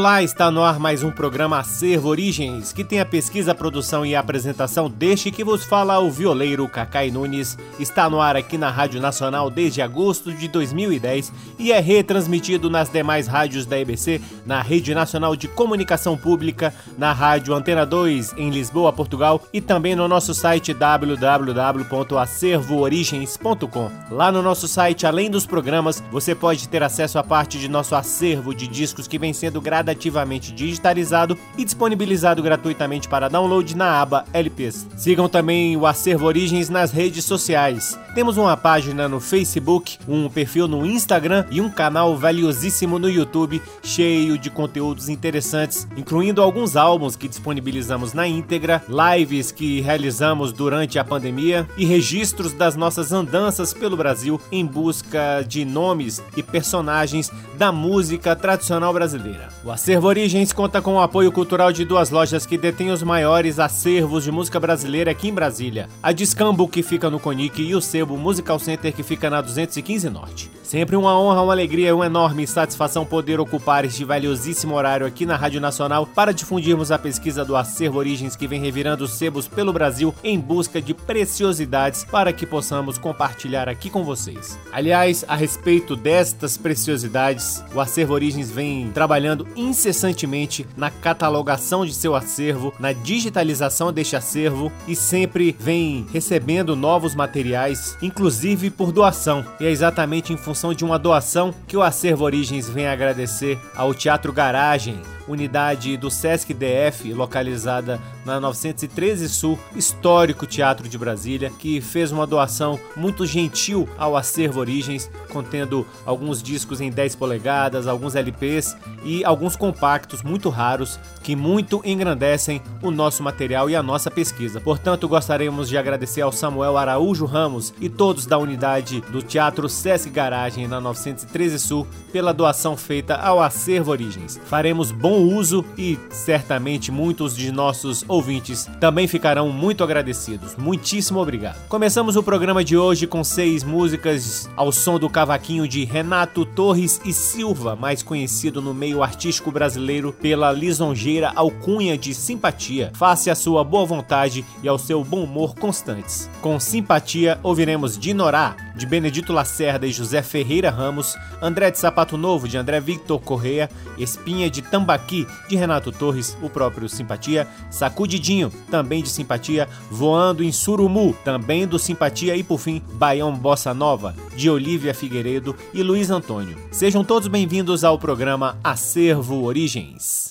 Olá, está no ar mais um programa Acervo Origens, que tem a pesquisa, produção e apresentação deste que vos fala o violeiro Cacai Nunes. Está no ar aqui na Rádio Nacional desde agosto de 2010 e é retransmitido nas demais rádios da EBC, na Rede Nacional de Comunicação Pública, na Rádio Antena 2 em Lisboa, Portugal e também no nosso site www.acervoorigens.com. Lá no nosso site, além dos programas, você pode ter acesso a parte de nosso acervo de discos que vem sendo gratuito gradativamente digitalizado e disponibilizado gratuitamente para download na aba LPs. Sigam também o Acervo Origens nas redes sociais. Temos uma página no Facebook, um perfil no Instagram e um canal valiosíssimo no YouTube, cheio de conteúdos interessantes, incluindo alguns álbuns que disponibilizamos na íntegra, lives que realizamos durante a pandemia e registros das nossas andanças pelo Brasil em busca de nomes e personagens da música tradicional brasileira. O Acervo Origens conta com o apoio cultural de duas lojas que detêm os maiores acervos de música brasileira aqui em Brasília: a Discambo, que fica no Conic, e o Sebo Musical Center, que fica na 215 Norte. Sempre uma honra, uma alegria e uma enorme satisfação poder ocupar este valiosíssimo horário aqui na Rádio Nacional para difundirmos a pesquisa do Acervo Origens que vem revirando os sebos pelo Brasil em busca de preciosidades para que possamos compartilhar aqui com vocês. Aliás, a respeito destas preciosidades, o Acervo Origens vem trabalhando incessantemente na catalogação de seu acervo, na digitalização deste acervo e sempre vem recebendo novos materiais, inclusive por doação. E é exatamente em função de uma doação que o Acervo Origens vem agradecer ao Teatro Garagem, unidade do Sesc DF, localizada na 913 Sul, histórico Teatro de Brasília, que fez uma doação muito gentil ao Acervo Origens, contendo alguns discos em 10 polegadas, alguns LPs e alguns compactos muito raros que muito engrandecem o nosso material e a nossa pesquisa. Portanto, gostaríamos de agradecer ao Samuel Araújo Ramos e todos da unidade do Teatro Sesc Garagem na 913 Sul pela doação feita ao Acervo Origens. Faremos bom uso e certamente muitos de nossos ouvintes também ficarão muito agradecidos. Muitíssimo obrigado. Começamos o programa de hoje com seis músicas ao som do cavaquinho de Renato Torres e Silva, mais conhecido no meio artístico brasileiro pela lisonjeira alcunha de simpatia, face à sua boa vontade e ao seu bom humor constantes. Com simpatia, ouviremos Dinorá, de Benedito Lacerda e José Ferreira Ramos, André de Sapato Novo, de André Victor Correia, Espinha de Tambaqui, de Renato Torres, o próprio Simpatia, Sacudidinho, também de Simpatia, Voando em Surumu, também do Simpatia e por fim, Baião Bossa Nova, de Olivia Figueiredo e Luiz Antônio. Sejam todos bem-vindos ao programa Acervo Origens.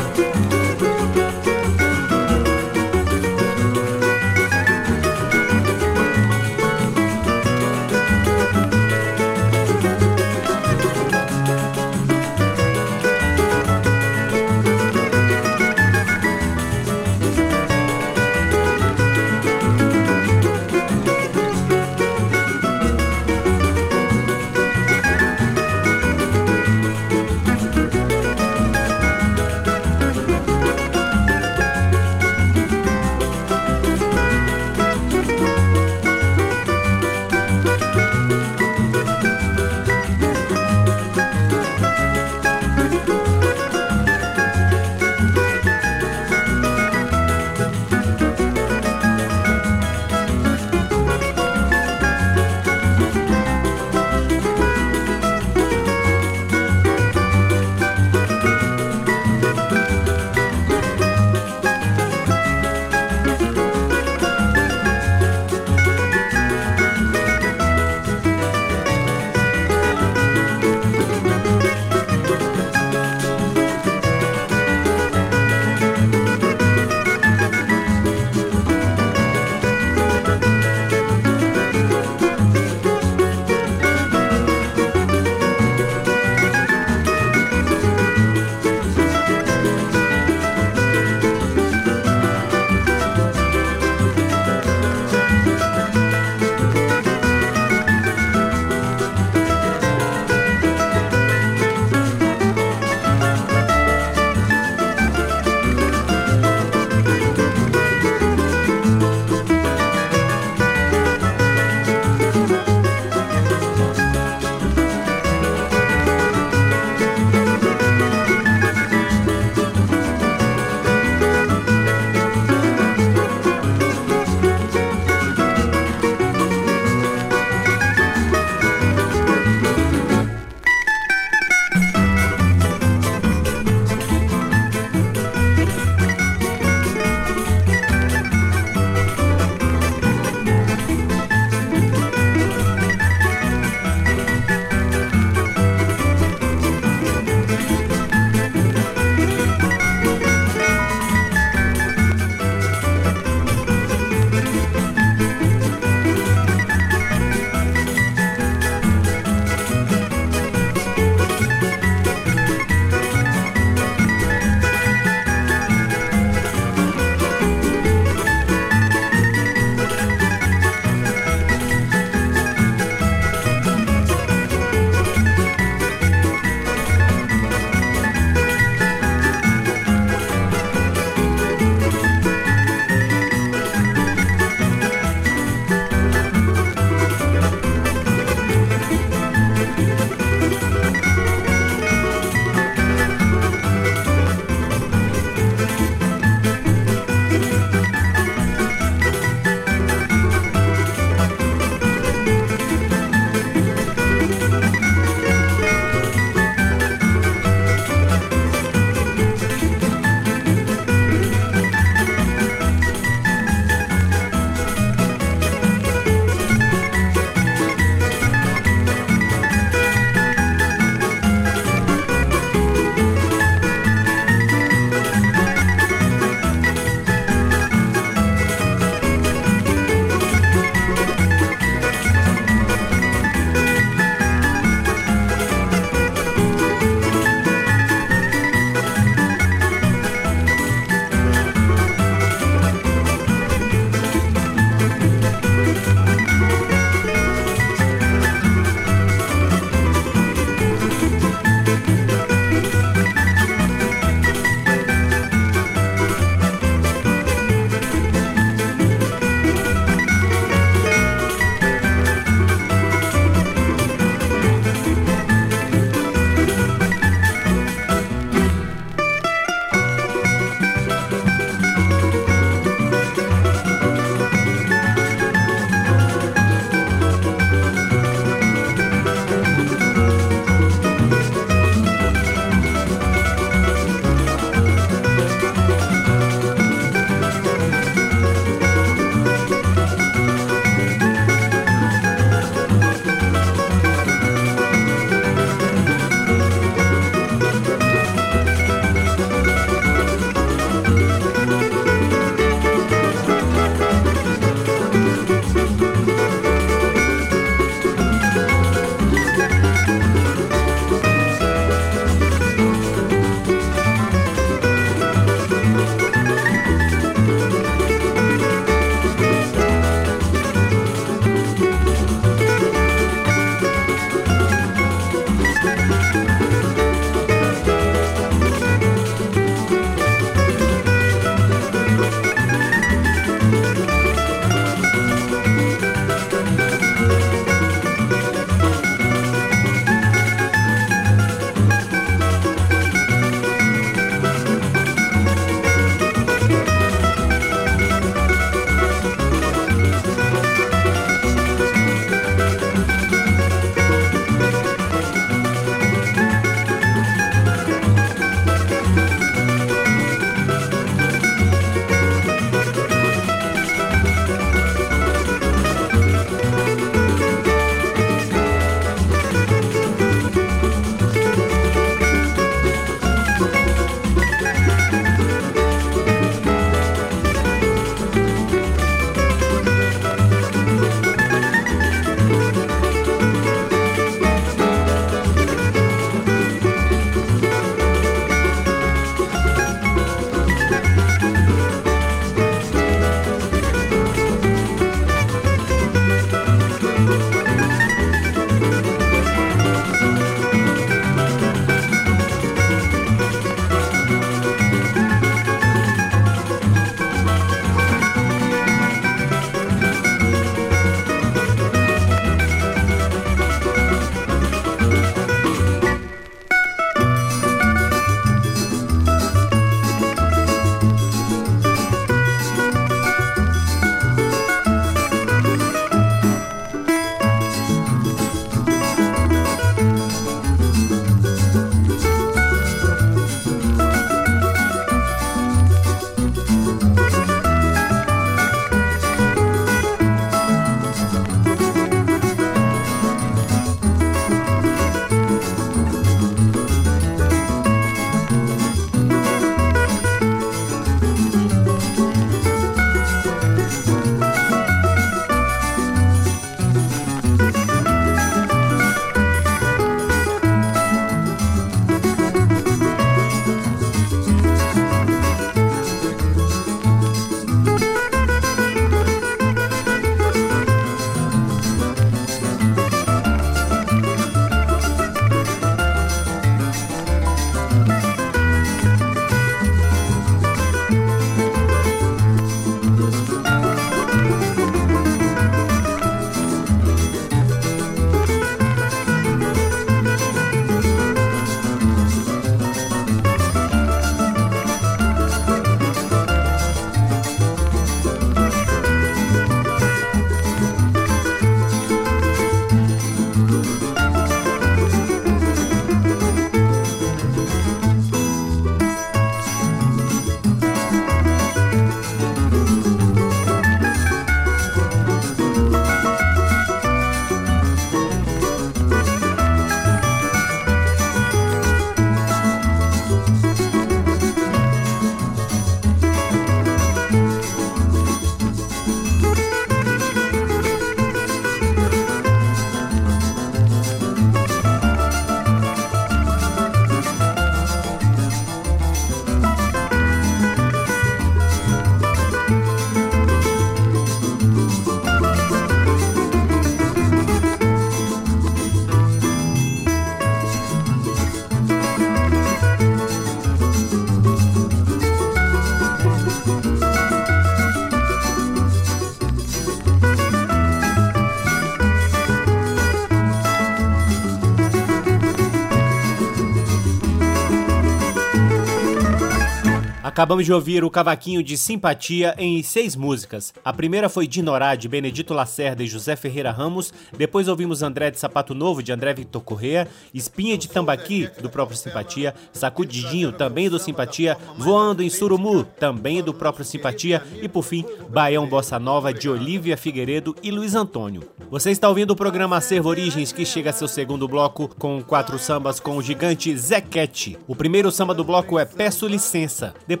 Acabamos de ouvir o cavaquinho de simpatia em seis músicas. A primeira foi Dinorá, de Benedito Lacerda e José Ferreira Ramos. Depois ouvimos André de Sapato Novo, de André Victor Correa. Espinha de Tambaqui, do próprio Simpatia. Sacudidinho, também do Simpatia. Voando em Surumu, também do próprio Simpatia. E por fim, Baião Bossa Nova, de Olívia Figueiredo e Luiz Antônio. Você está ouvindo o programa Acervo Origens, que chega a seu segundo bloco com quatro sambas com o gigante Zequete. O primeiro samba do bloco é Peço Licença. Depois,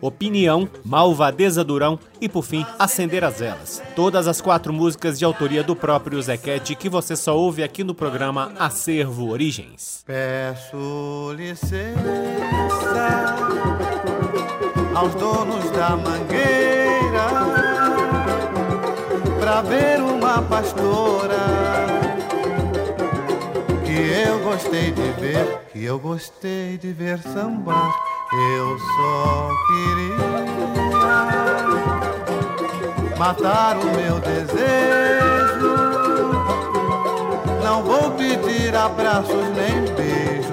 Opinião, Malvadeza Durão e, por fim, Acender as Velas. Todas as quatro músicas de autoria do próprio Zequete que você só ouve aqui no programa Acervo Origens. Peço licença aos donos da mangueira pra ver uma pastora que eu gostei de ver, que eu gostei de ver sambar eu só queria matar o meu desejo. Não vou pedir abraços nem beijos.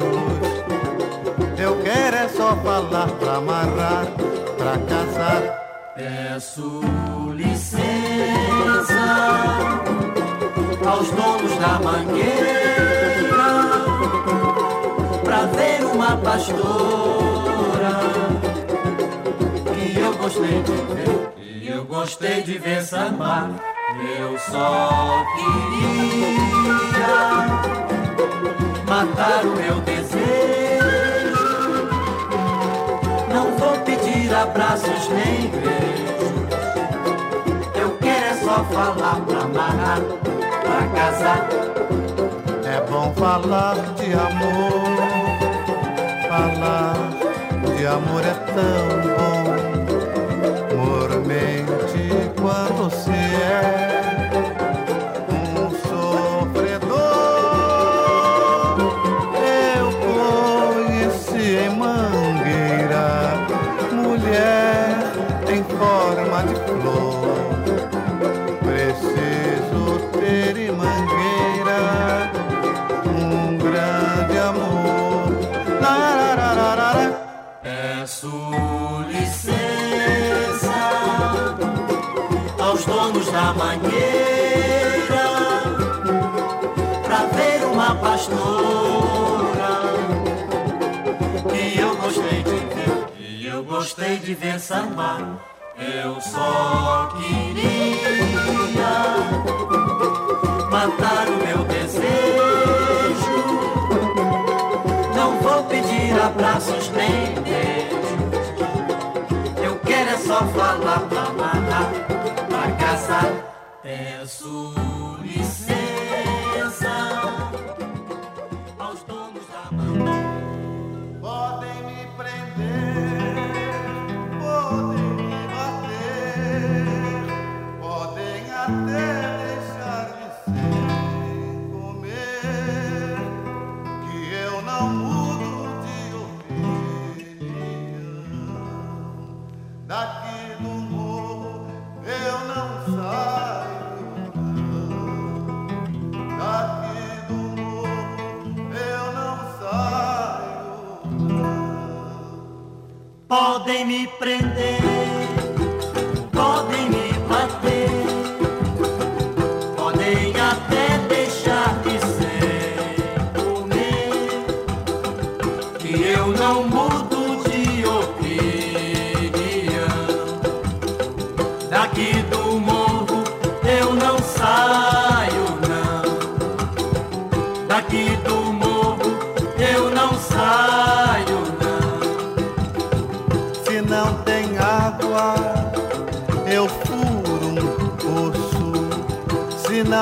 Eu quero é só falar pra amarrar, pra casar. Peço licença aos donos da mangueira pastora que eu gostei de ver, que eu gostei de ver sambar. Eu só queria matar o meu desejo. Não vou pedir abraços nem beijos. Eu quero é só falar pra amarrar, pra casar. É bom falar de amor, falar amor é tão bom, gostei de ver sambar. Eu só queria matar o meu desejo. Não vou pedir abraços nem beijos. Eu quero é só falar pra amar, pra casar. Peço Daqui do morro eu não saio, não. Daqui do morro eu não saio, não. Podem me prender,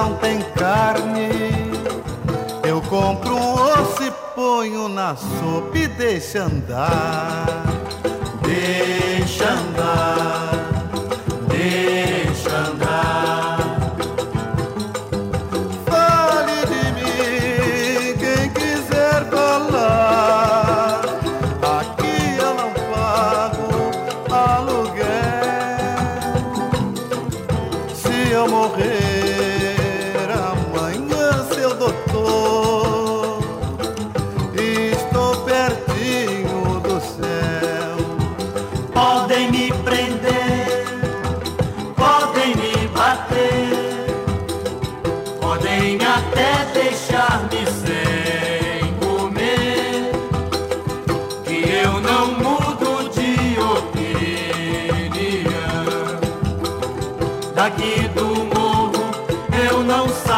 não tem carne, eu compro um osso e ponho na sopa e deixa andar. Deixa andar, Daqui do morro eu não saio,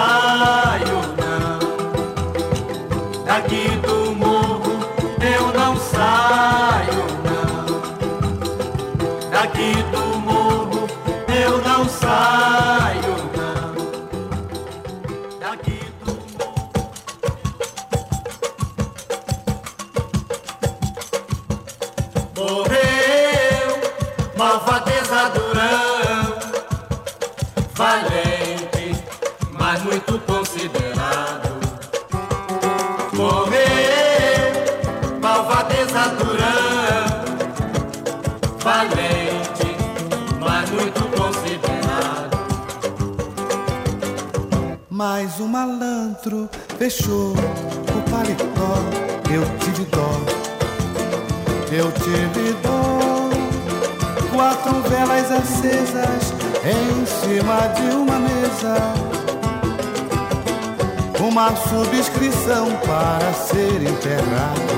malandro fechou o paletó. Eu tive dó, eu tive dó. Quatro velas acesas em cima de uma mesa. Uma subscrição para ser enterrado.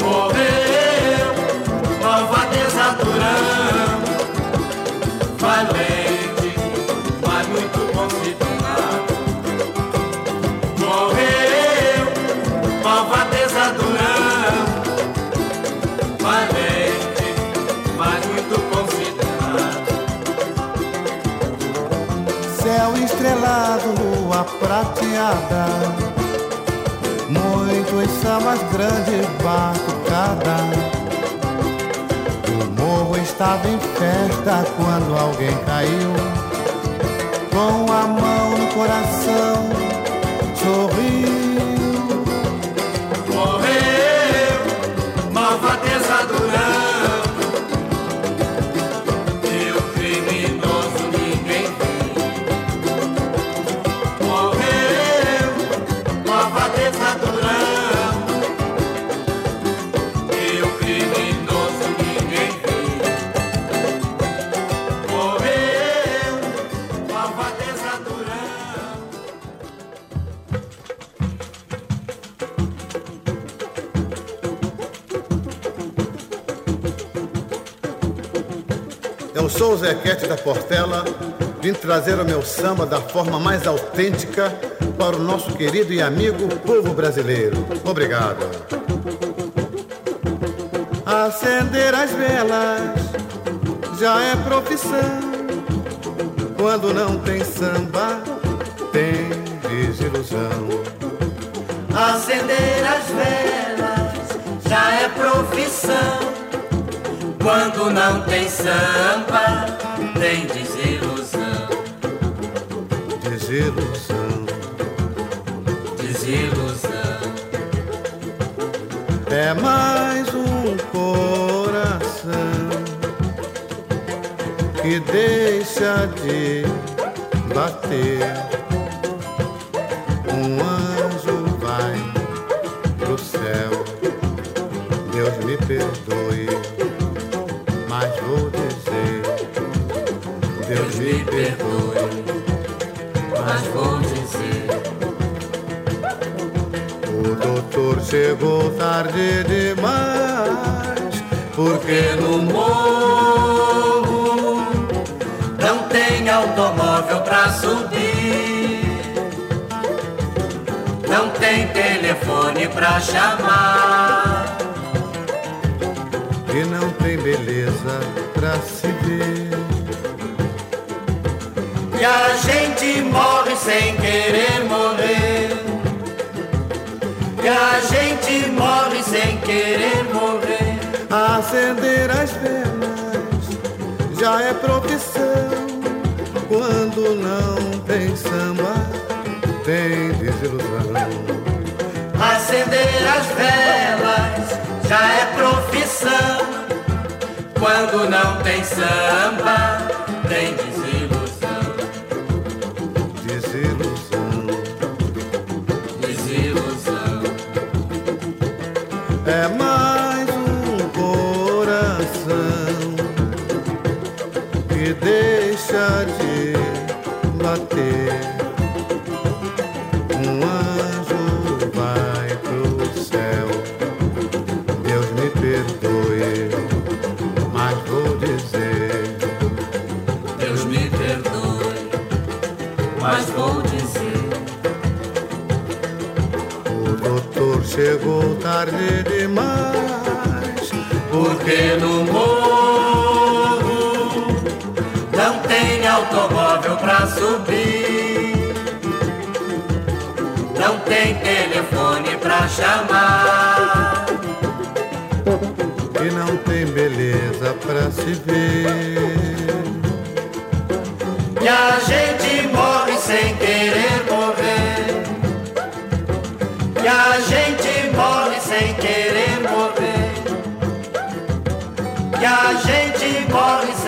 Morreu, malvadeza durão, valente, mas muito considerado. Estrelado, lua prateada. Muitos sambas grandes, batucada. O morro estava em festa quando alguém caiu. Com a mão no coração, sorriu. Zequete da Portela, vim trazer o meu samba da forma mais autêntica para o nosso querido e amigo povo brasileiro. Obrigado. Acender as velas já é profissão. Quando não tem samba, tem desilusão. Acender as velas já é profissão. Quando não tem samba, tem desilusão. Desilusão. Desilusão. É mais um coração que deixa de bater. Perdoe, Mas vou dizer, o doutor chegou tarde demais. Porque no morro não tem automóvel pra subir. Não tem telefone pra chamar. E não tem beleza pra se ver. E a gente morre sem querer morrer. E a gente morre sem querer morrer. Acender as velas já é profissão. Quando não tem samba, tem desilusão. Acender as velas já é profissão. Quando não tem samba, tem desilusão. Subir, não tem telefone pra chamar. E não tem beleza pra se ver. E a gente morre sem querer morrer. E a gente morre sem querer morrer. E a gente morre sem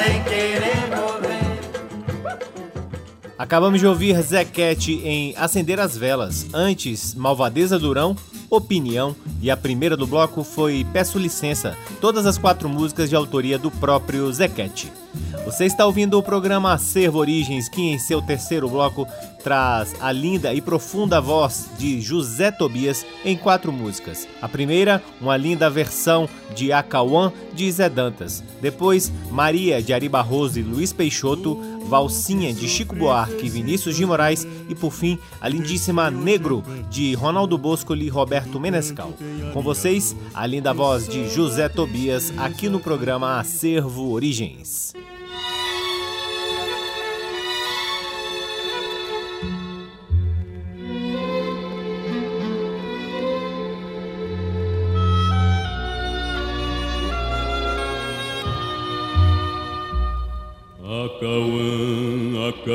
Acabamos de ouvir Zequete em Acender as Velas. Antes, Malvadeza Durão, Opinião e a primeira do bloco foi Peço Licença, todas as quatro músicas de autoria do próprio Zequete. Você está ouvindo o programa Acervo Origens, que em seu terceiro bloco traz a linda e profunda voz de José Tobias em quatro músicas. A primeira, uma linda versão de Acauã de Zé Dantas. Depois, Maria de Ari Barroso e Luiz Peixoto, Valsinha de Chico Buarque e Vinícius de Moraes e por fim, a lindíssima Negro de Ronaldo Bosco e Roberto Menescal. Com vocês, a linda voz de José Tobias aqui no programa Acervo Origens.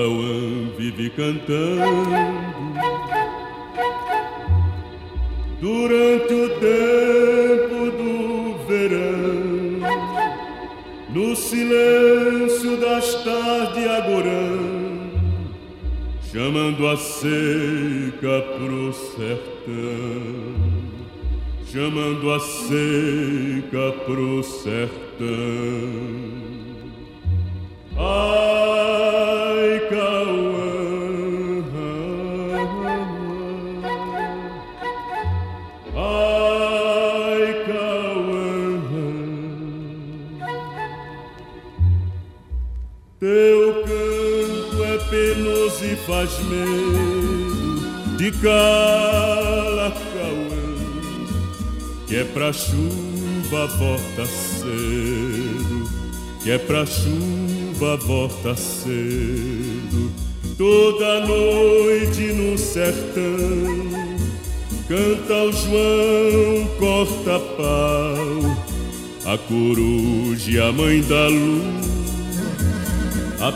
Acauã vive cantando. Durante o tempo do verão No silêncio das tardes agorã Chamando a seca pro sertão Chamando a seca pro sertão. Ai, faz medo de cala, Cauã, que é pra chuva volta cedo, que é pra chuva volta cedo. Toda noite no sertão canta o João corta pau, a coruja a mãe da luz, a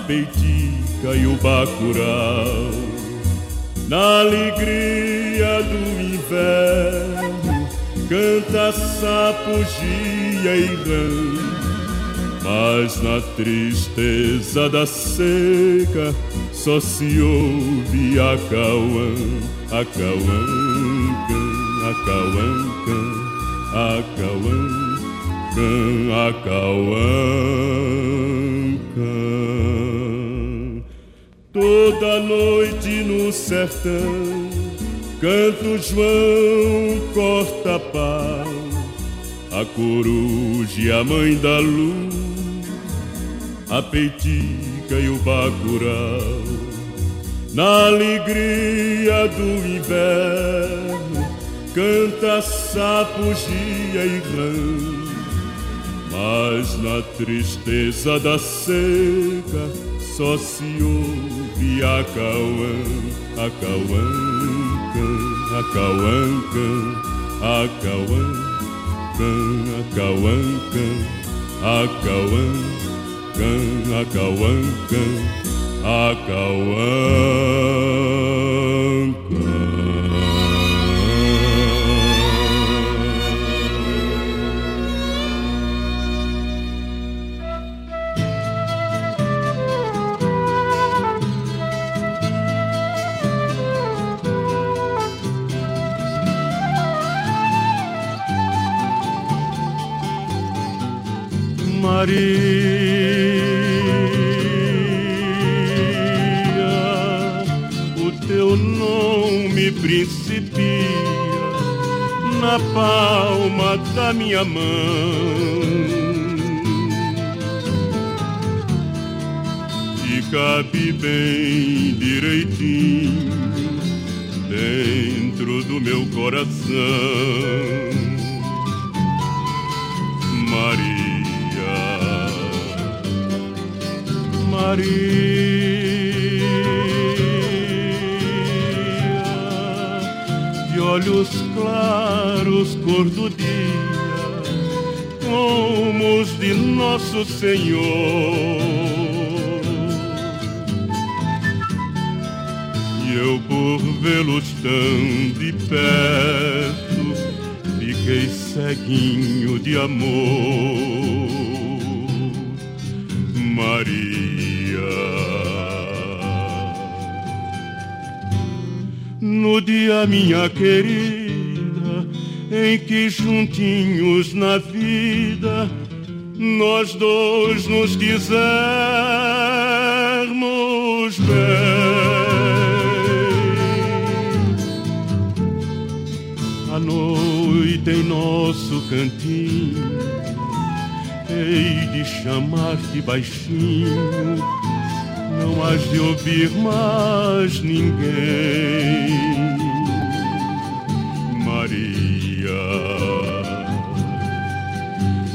peitica e o bacurau. Na alegria do inverno canta sapo, gia e rã. Mas na tristeza da seca só se ouve a cauã, a cauã, a cauã, a cauã, a. Toda noite no sertão canto João corta pau, a coruja a mãe da luz a peitica e o bacurau. Na alegria do inverno, canta sapo, gia e rã. Mas na tristeza da seca, só se ouve a cauã, a cauã, a cauã, a cauã, a cauã, a cauã can, a cauã, can, a cauã, Maria, o teu nome principia na palma da minha mão. E cabe bem direitinho dentro do meu coração. Maria, Maria. de olhos claros, cor do dia, como os de nosso Senhor. E eu, por vê-los tão de perto, fiquei ceguinho de amor. Dia, minha querida, em que juntinhos na vida nós dois nos quisermos bem. A noite em nosso cantinho, hei de chamar-te baixinho não has de ouvir mais ninguém.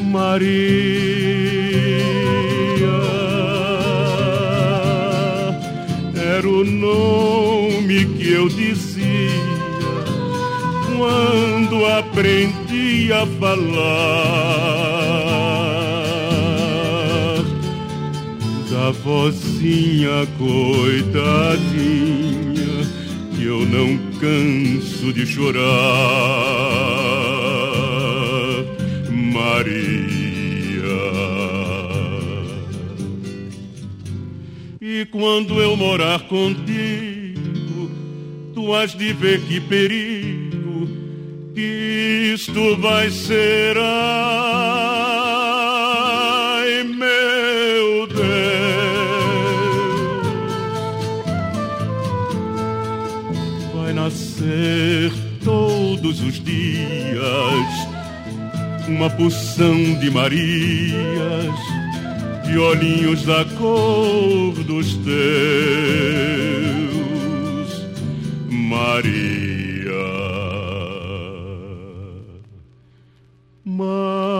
Maria, era o nome que eu dizia quando aprendi a falar. A vozinha coitadinha que eu não canso de chorar, E quando eu morar contigo, tu has de ver que perigo que isto vai ser. Ai, meu Deus. nascer todos os dias uma porção de Marias, de olhinhos da cor dos teus, Maria. Maria.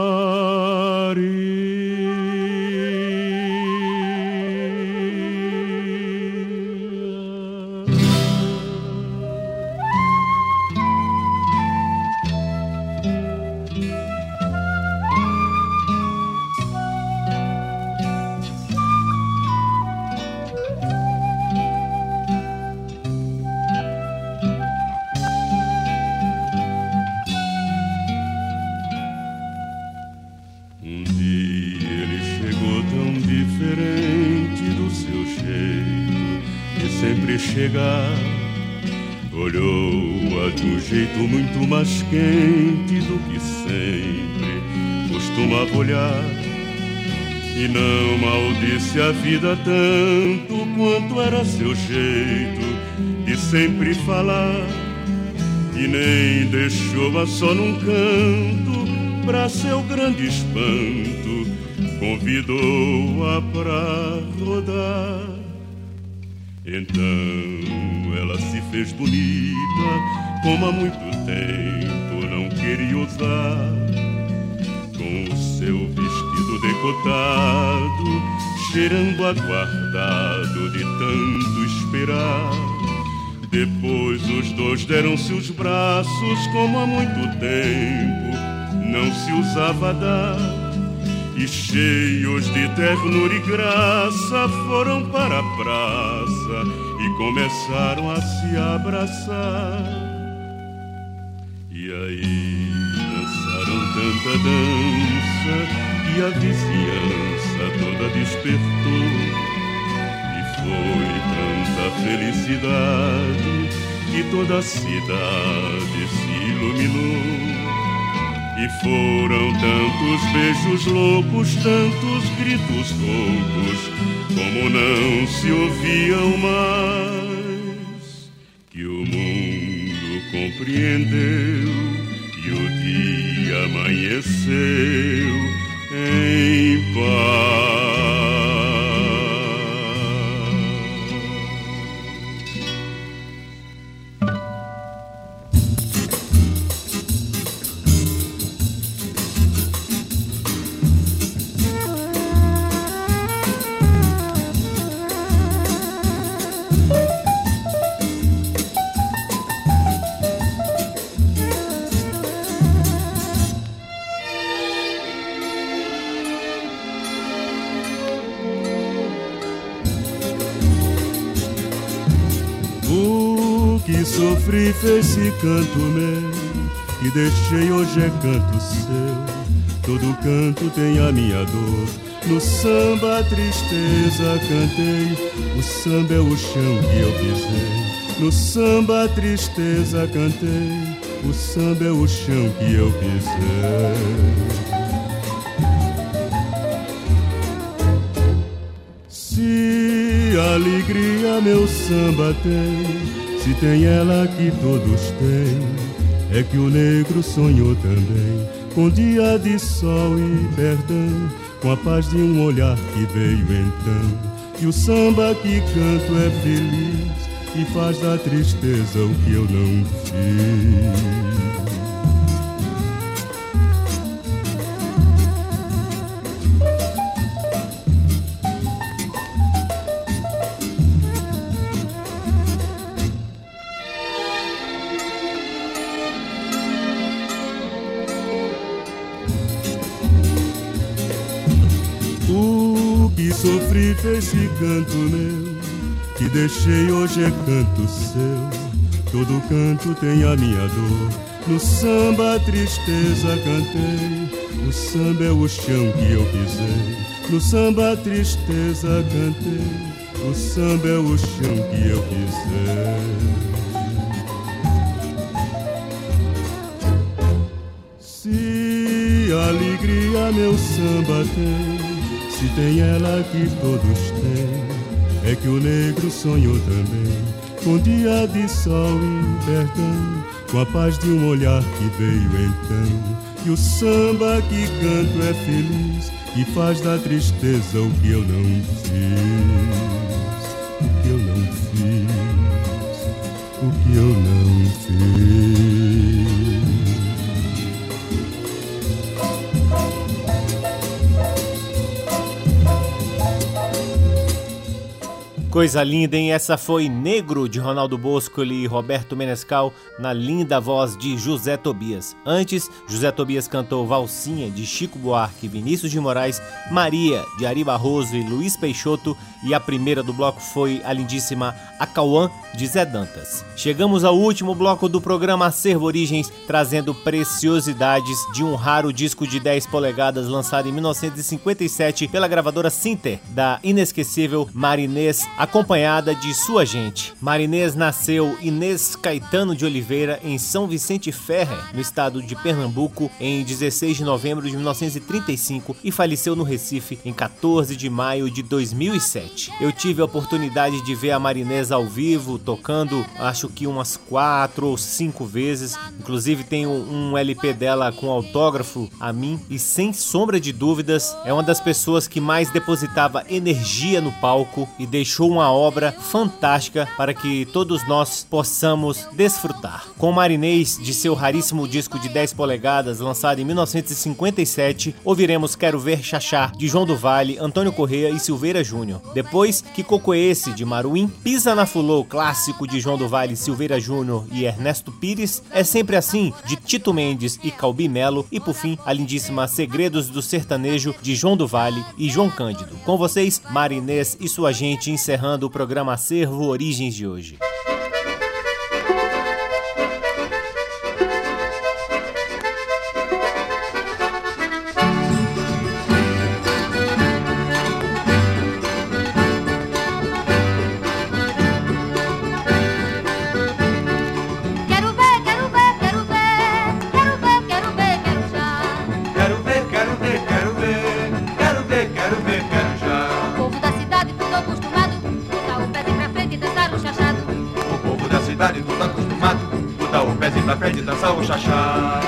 Jeito muito mais quente do que sempre costumava olhar. E não maldisse a vida tanto quanto era seu jeito de sempre falar. E nem deixou-a só num canto, pra seu grande espanto, convidou-a pra rodar. Então ela se fez bonita como há muito tempo não queria usar. Com o seu vestido decotado, cheirando aguardado de tanto esperar. Depois os dois deram-se os braços, como há muito tempo não se usava dar. E cheios de ternura e graça foram para a praça e começaram a se abraçar. E aí dançaram tanta dança que a vizinhança toda despertou. E foi tanta felicidade que toda a cidade se iluminou. E foram tantos beijos loucos, tantos gritos roucos, como não se ouviam mais. Que o mundo compreendeu e o dia amanheceu em paz. Esse canto meu, que deixei hoje é canto seu. Todo canto tem a minha dor. No samba a tristeza cantei, o samba é o chão que eu pisei. No samba a tristeza cantei, o samba é o chão que eu pisei. Se alegria meu samba tem, se tem ela que todos têm, é que o negro sonhou também com dia de sol e perdão, com a paz de um olhar que veio então. E o samba que canto é feliz e faz da tristeza o que eu não fiz. Canto meu, que deixei hoje é canto seu. Todo canto tem a minha dor. No samba a tristeza cantei, o samba é o chão que eu pisei. No samba a tristeza cantei, o samba é o chão que eu pisei. Se alegria meu samba tem se tem ela que todos têm, é que o negro sonhou também, com dia de sol e perdão, com a paz de um olhar que veio então. E o samba que canto é feliz e faz da tristeza o que eu não fiz, Coisa linda, hein? Essa foi Negro de Ronaldo Bosco e Roberto Menescal na linda voz de José Tobias. Antes, José Tobias cantou Valsinha de Chico Buarque, Vinícius de Moraes, Maria de Ari Barroso e Luiz Peixoto e a primeira do bloco foi a lindíssima Acauã de Zé Dantas. Chegamos ao último bloco do programa Acervo Origens, trazendo preciosidades de um raro disco de 10 polegadas lançado em 1957 pela gravadora Sinter, da inesquecível Marinês acompanhada de sua gente. Marinês nasceu Inês Caetano de Oliveira em São Vicente Ferrer, no estado de Pernambuco, em 16 de novembro de 1935 e faleceu no Recife em 14 de maio de 2007. Eu tive a oportunidade de ver a Marinês ao vivo, tocando acho que umas quatro ou cinco vezes. Inclusive tem um LP dela com autógrafo a mim e sem sombra de dúvidas é uma das pessoas que mais depositava energia no palco e deixou obra fantástica para que todos nós possamos desfrutar. Com Marinês, de seu raríssimo disco de 10 polegadas, lançado em 1957, ouviremos Quero Ver Xaxá, de João do Vale, Antônio Correia e Silveira Júnior. Depois, Que Coco é de Maruim, Pisa na Fulô, clássico de João do Vale, Silveira Júnior e Ernesto Pires, É Sempre Assim, de Tito Mendes e Calbi Melo, e por fim, a lindíssima Segredos do Sertanejo, de João do Vale e João Cândido. Com vocês, Marinês e sua gente encerrando encerrando o programa Acervo Origens de hoje. Tá, dançar o xaxá.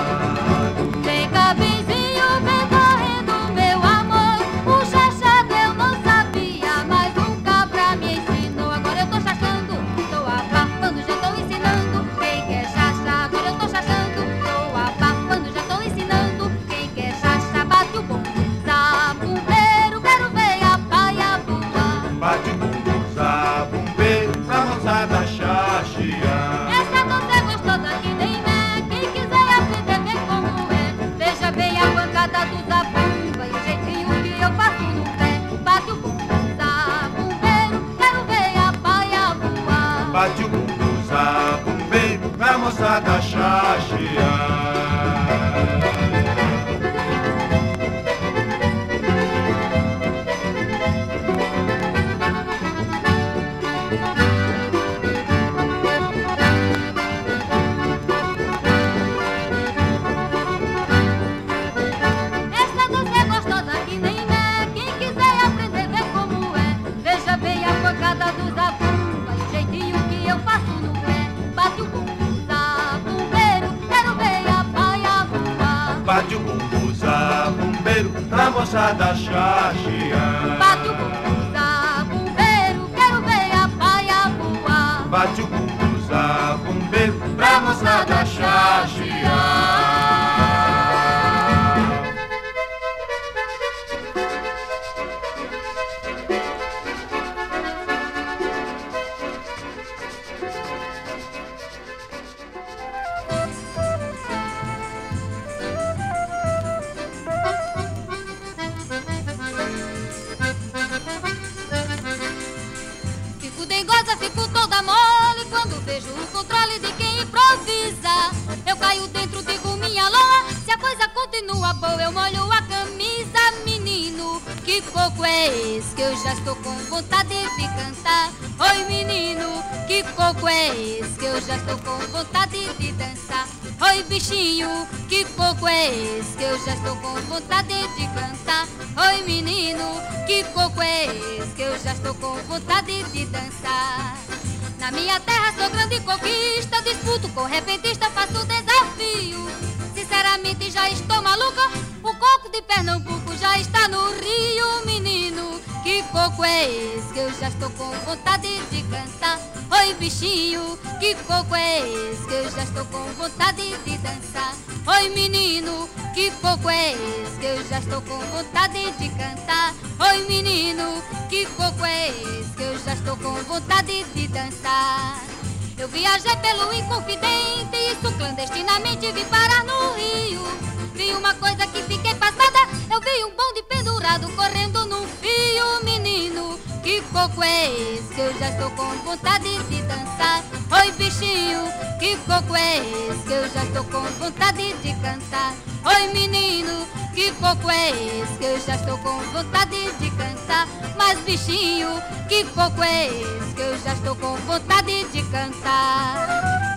estou com vontade de cantar. Oi, bichinho, que coco é esse? Que eu já estou com vontade de dançar. Oi, menino, que coco é esse? Que eu já estou com vontade de cantar. Oi, menino, que coco é esse? Que eu já estou com vontade de dançar. Eu viajei pelo Inconfidente, isso clandestinamente vim parar no Rio. Vi uma coisa que fiquei passada, eu vi um bonde pendurado correndo coco é esse? Que eu já estou com vontade de dançar. Oi, bichinho, que coco é esse? Que eu já estou com vontade de cantar. Oi, menino, que coco é esse? Que eu já estou com vontade de cantar. Mas, bichinho, que coco é esse? Que eu já estou com vontade de cantar.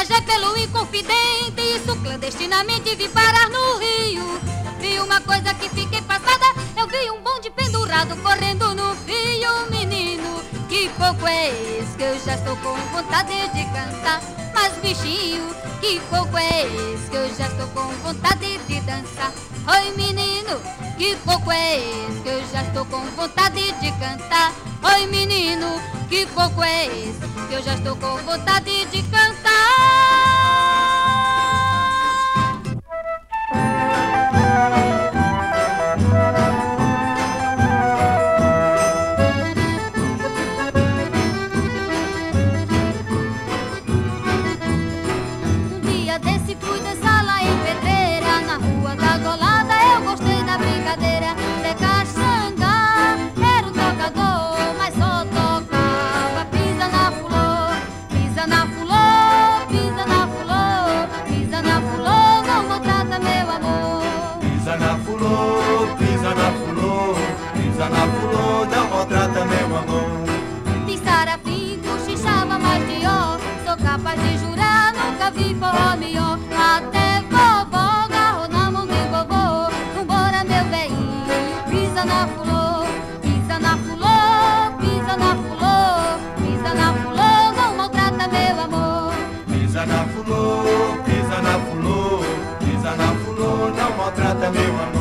viajei pelo Inconfidente, é isso clandestinamente vi parar no Rio. Vi uma coisa que fiquei passada, eu vi um bonde pendurado correndo no rio menino. Que pouco é esse que eu já estou com vontade de cantar mas bichinho, que fogo é esse que eu já estou com vontade de dançar? Oi menino, que fogo é esse que eu já estou com vontade de cantar? Oi menino, que fogo é esse que eu já estou com vontade de cantar? meu amor.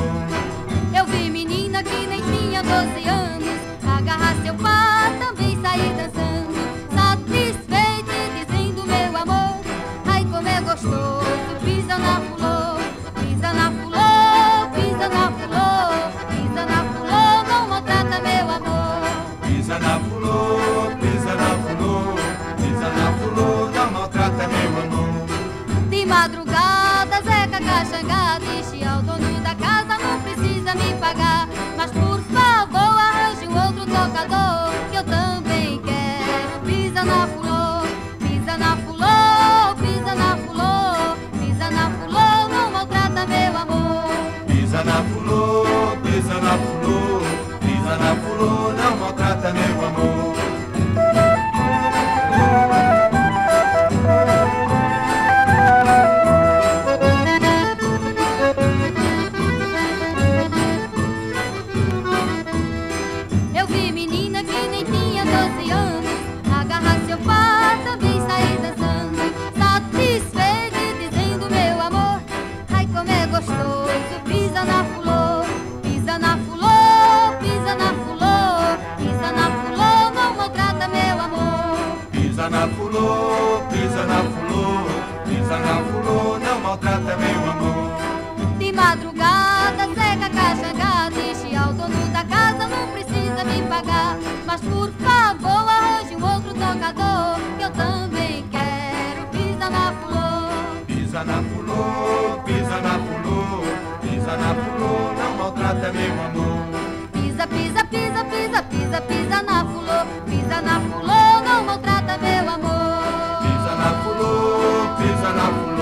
Pisa, pisa, pisa, pisa, na fulô Pisa na fulô, não maltrata meu amor Pisa na fulô, pisa na fulô.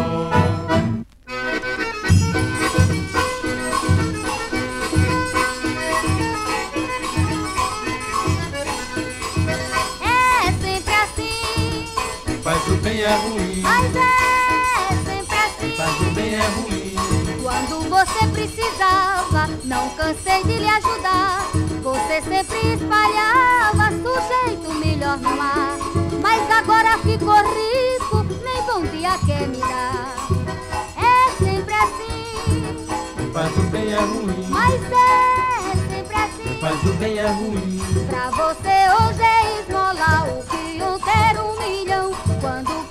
É sempre assim, Quem faz o bem é ruim, mas é sempre assim faz o bem é ruim. Quando você precisava, não cansei de lhe ajudar. Você sempre espalhava sujeito melhor no ar. Mas agora ficou rico, nem bom dia quer me dar. É sempre assim, faz o bem é ruim, mas é sempre assim. faz o bem é ruim. Pra você hoje é esmola o que um ter um milhão. Quando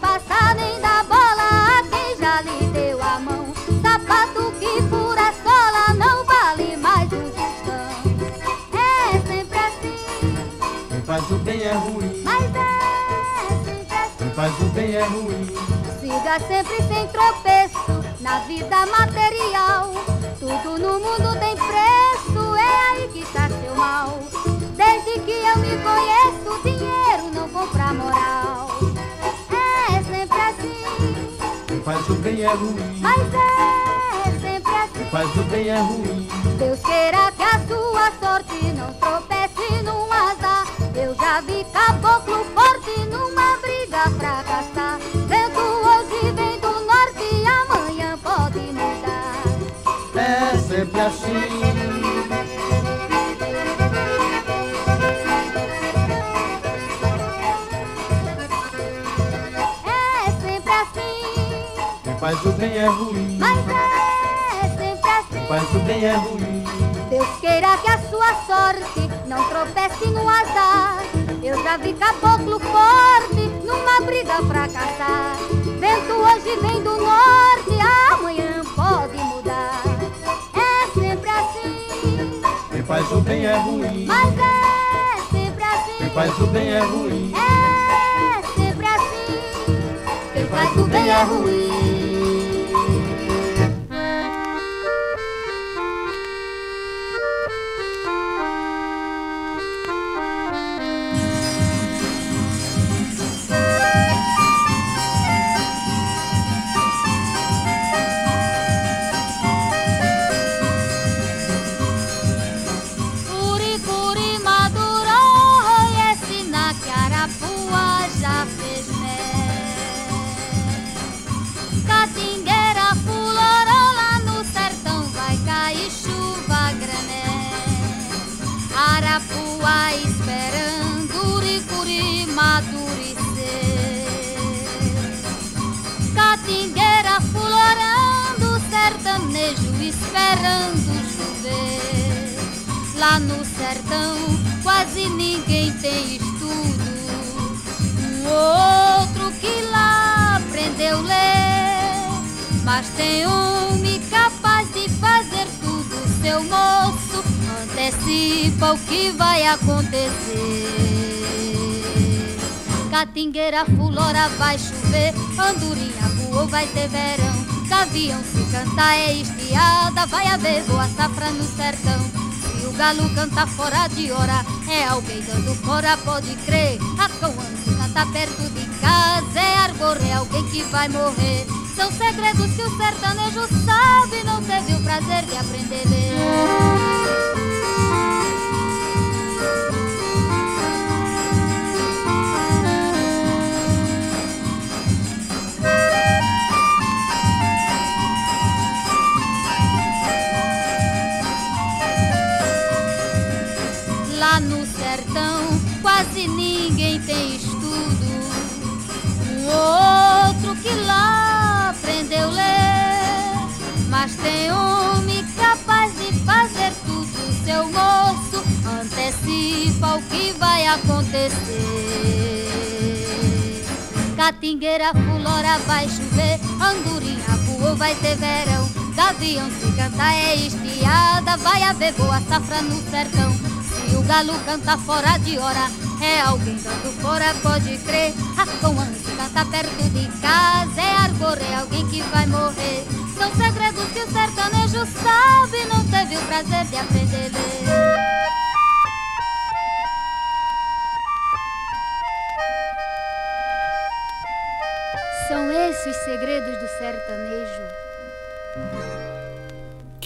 faz o bem é ruim, mas é sempre assim. quem faz o bem é ruim. Siga sempre sem tropeço na vida material. Tudo no mundo tem preço, é aí que está seu mal. Desde que eu me conheço, dinheiro não compra moral. É sempre assim, Quem faz o bem é ruim, mas é sempre quem assim. faz o bem é ruim. Deus queira que a sua sorte assim. É sempre assim, Quem faz o bem é ruim, mas é sempre assim. quem faz o bem é ruim. Deus queira que a sua sorte não tropece no azar. Eu já vi caboclo forte numa briga fracassar. Vento hoje vem do norte, faz o bem é ruim, mas é sempre quem assim. faz o bem é ruim. É sempre assim, quem faz o bem é ruim. Arapuá esperando Uricuri madurecer Catingueira fulorando Sertanejo esperando chover Lá no sertão quase ninguém tem estudo. Um outro que lá aprendeu ler. Mas tem homem capaz de fazer tudo, seu moço. Antecipa o que vai acontecer. Catingueira fulora vai chover, andorinha voou vai ter verão. Gavião se cantar é estiada, vai haver boa safra no sertão. Se o galo canta fora de hora, é alguém dando fora, pode crer. A se canta perto de casa, é argor, é alguém que vai morrer. São segredos que o sertanejo sabe, não teve o prazer de aprender. Quase ninguém tem estudo. Um outro que lá aprendeu ler, mas tem homem capaz de fazer tudo. Seu moço antecipa o que vai acontecer. Catingueira, fulora, vai chover, andorinha voou, vai ter verão. Gavião se cantar é estiada, vai haver boa safra no sertão. Galo canta fora de hora, é alguém dando fora, pode crer. A coança canta perto de casa, é argor, é alguém que vai morrer. São segredos que o sertanejo sabe, não teve o prazer de aprender. São esses segredos do sertanejo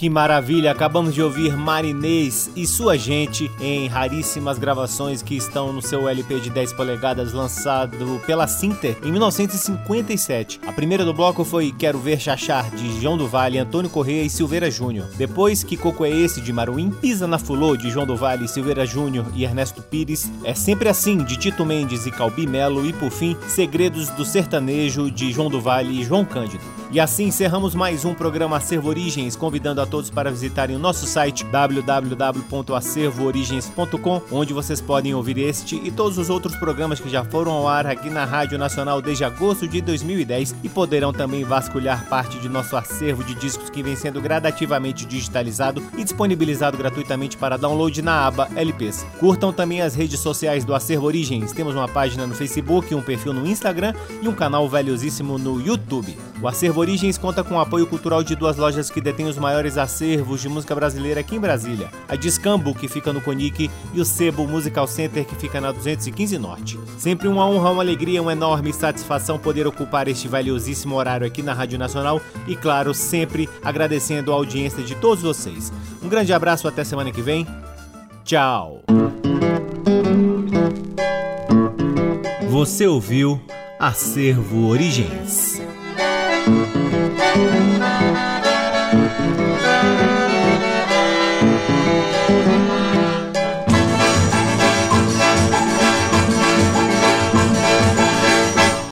que maravilha! Acabamos de ouvir Marinês e sua gente em raríssimas gravações que estão no seu LP de 10 polegadas lançado pela Sinter em 1957. A primeira do bloco foi Quero Ver Chachar de João do Vale, Antônio Correia e Silveira Júnior. Depois Que Coco é Esse de Maruim, Pisa na Fulô de João do Vale, Silveira Júnior e Ernesto Pires. É sempre assim de Tito Mendes e Calbi Melo e por fim Segredos do Sertanejo de João do Vale e João Cândido. E assim encerramos mais um programa Acervo Origens, convidando a todos para visitarem o nosso site www.acervoorigens.com, onde vocês podem ouvir este e todos os outros programas que já foram ao ar aqui na Rádio Nacional desde agosto de 2010 e poderão também vasculhar parte de nosso acervo de discos que vem sendo gradativamente digitalizado e disponibilizado gratuitamente para download na aba LPs. Curtam também as redes sociais do Acervo Origens. Temos uma página no Facebook, um perfil no Instagram e um canal valiosíssimo no YouTube. O Acervo Origens conta com o apoio cultural de duas lojas que detêm os maiores acervos de música brasileira aqui em Brasília: a Discambo, que fica no Conic, e o Sebo Musical Center, que fica na 215 Norte. Sempre uma honra, uma alegria, uma enorme satisfação poder ocupar este valiosíssimo horário aqui na Rádio Nacional e, claro, sempre agradecendo a audiência de todos vocês. Um grande abraço, até semana que vem. Tchau! Você ouviu Acervo Origens. Thank you.